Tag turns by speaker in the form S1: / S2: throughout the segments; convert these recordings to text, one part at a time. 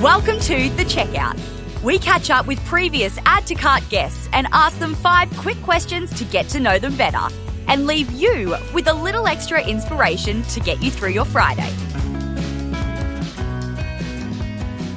S1: Welcome to The Checkout. We catch up with previous Add to Cart guests and ask them five quick questions to get to know them better and leave you with a little extra inspiration to get you through your Friday.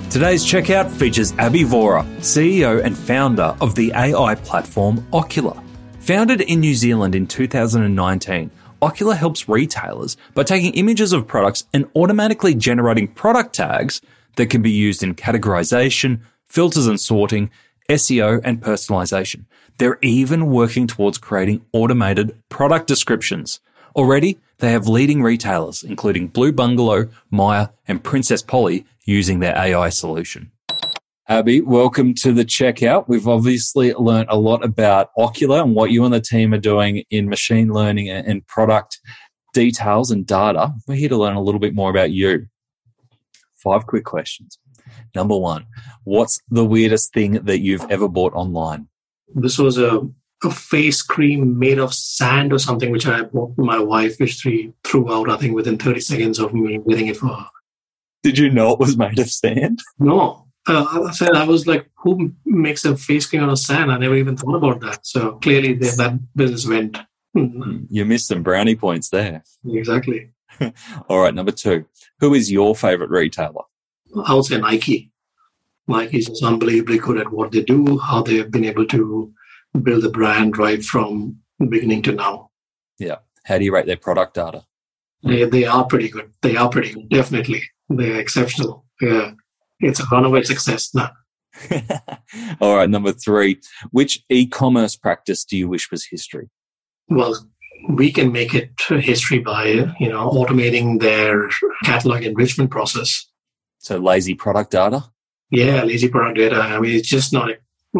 S2: Today's checkout features Abby Vora, CEO and founder of the AI platform Ocula. Founded in New Zealand in 2019, Ocula helps retailers by taking images of products and automatically generating product tags that can be used in categorization, filters and sorting, SEO, and personalization. They're even working towards creating automated product descriptions. Already, they have leading retailers, including Blue Bungalow, Myer, and Princess Polly, using their AI solution. Abby, welcome to the checkout. We've obviously learned a lot about Ocula and what you and the team are doing in machine learning and product details and data. We're here to learn a little bit more about you. Five quick questions. Number one, what's the weirdest thing that you've ever bought online?
S3: This was a, a face cream made of sand or something, which I bought for my wife, which she threw out, I think, within 30 seconds of me getting it for her.
S2: Did you know it was made of sand?
S3: No. Uh, I said, I was like, who makes a face cream out of sand? I never even thought about that. So clearly, they, that business went.
S2: Hmm, you missed some brownie points there.
S3: Exactly.
S2: All right, number two. Who is your favorite retailer?
S3: I would say Nike. Nike is just unbelievably good at what they do, how they have been able to build a brand right from beginning to now.
S2: Yeah. How do you rate their product data?
S3: They, they are pretty good. They are pretty good, definitely. They're exceptional. Yeah. It's a runaway success now.
S2: All right, number three. Which e commerce practice do you wish was history?
S3: Well, we can make it history by you know automating their catalog enrichment process.
S2: So lazy product data.
S3: Yeah, lazy product data. I mean, it's just not.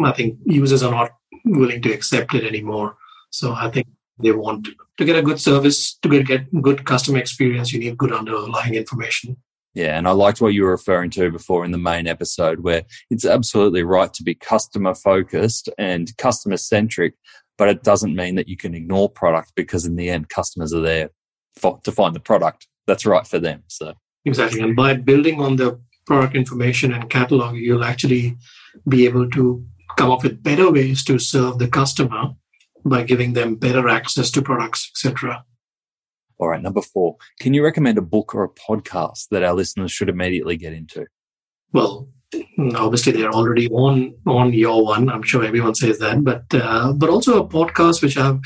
S3: I think users are not willing to accept it anymore. So I think they want to get a good service to get, get good customer experience. You need good underlying information.
S2: Yeah, and I liked what you were referring to before in the main episode, where it's absolutely right to be customer focused and customer centric, but it doesn't mean that you can ignore product because in the end, customers are there for, to find the product that's right for them. So
S3: exactly, and by building on the product information and catalog, you'll actually be able to come up with better ways to serve the customer by giving them better access to products, etc.
S2: All right, number four. Can you recommend a book or a podcast that our listeners should immediately get into?
S3: Well, obviously they're already on on your one. I'm sure everyone says that, but uh, but also a podcast which I've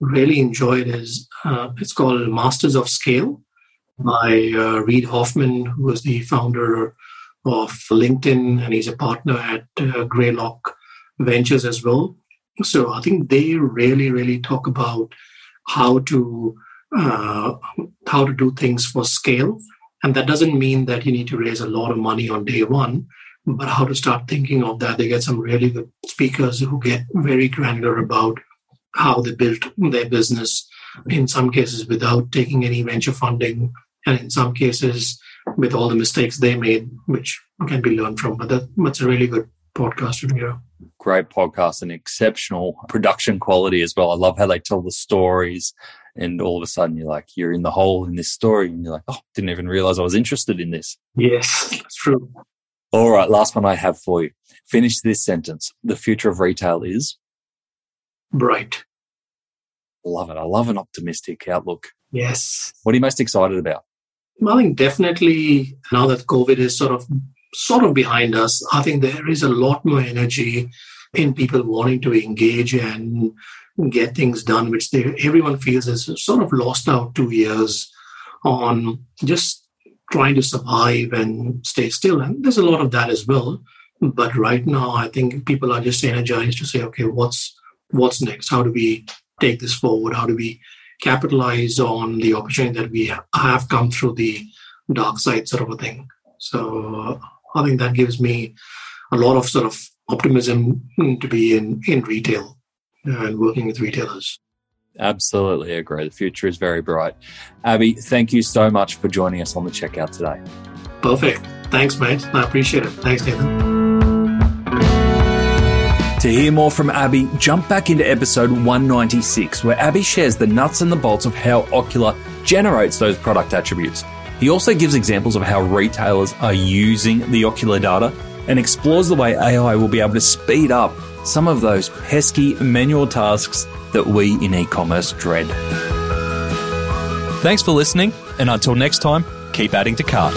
S3: really enjoyed is uh, it's called Masters of Scale by uh, Reid Hoffman, who was the founder of LinkedIn, and he's a partner at uh, Greylock Ventures as well. So I think they really, really talk about how to uh, how to do things for scale, and that doesn't mean that you need to raise a lot of money on day one, but how to start thinking of that. They get some really good speakers who get very granular about how they built their business. In some cases, without taking any venture funding, and in some cases, with all the mistakes they made, which can be learned from. But that, that's a really good podcast to hear.
S2: Great podcast and exceptional production quality as well. I love how they tell the stories and all of a sudden you're like you're in the hole in this story and you're like oh didn't even realize i was interested in this
S3: yes that's true
S2: all right last one i have for you. Finish this sentence. The future of retail is?
S3: Bright.
S2: Love it. I love an optimistic outlook.
S3: Yes.
S2: What are you most excited about?
S3: I think definitely now that COVID is sort of sort of behind us, I think there is a lot more energy in people wanting to engage and get things done, which they, everyone feels is sort of lost out two years on just trying to survive and stay still. And there's a lot of that as well. But right now, I think people are just energized to say, okay, what's what's next? How do we take this forward? How do we capitalize on the opportunity that we have come through the dark side sort of a thing. So I think that gives me a lot of sort of optimism to be in, in retail and working with retailers.
S2: Absolutely agree. The future is very bright. Abby, thank you so much for joining us on the checkout today.
S3: Perfect. Thanks, mate. I appreciate it. Thanks, Nathan.
S2: To hear more from Abby, jump back into episode 196, where Abby shares the nuts and the bolts of how Ocula generates those product attributes. He also gives examples of how retailers are using the Ocula data and explores the way AI will be able to speed up some of those pesky manual tasks that we in e commerce dread. Thanks for listening, and until next time, keep adding to cart.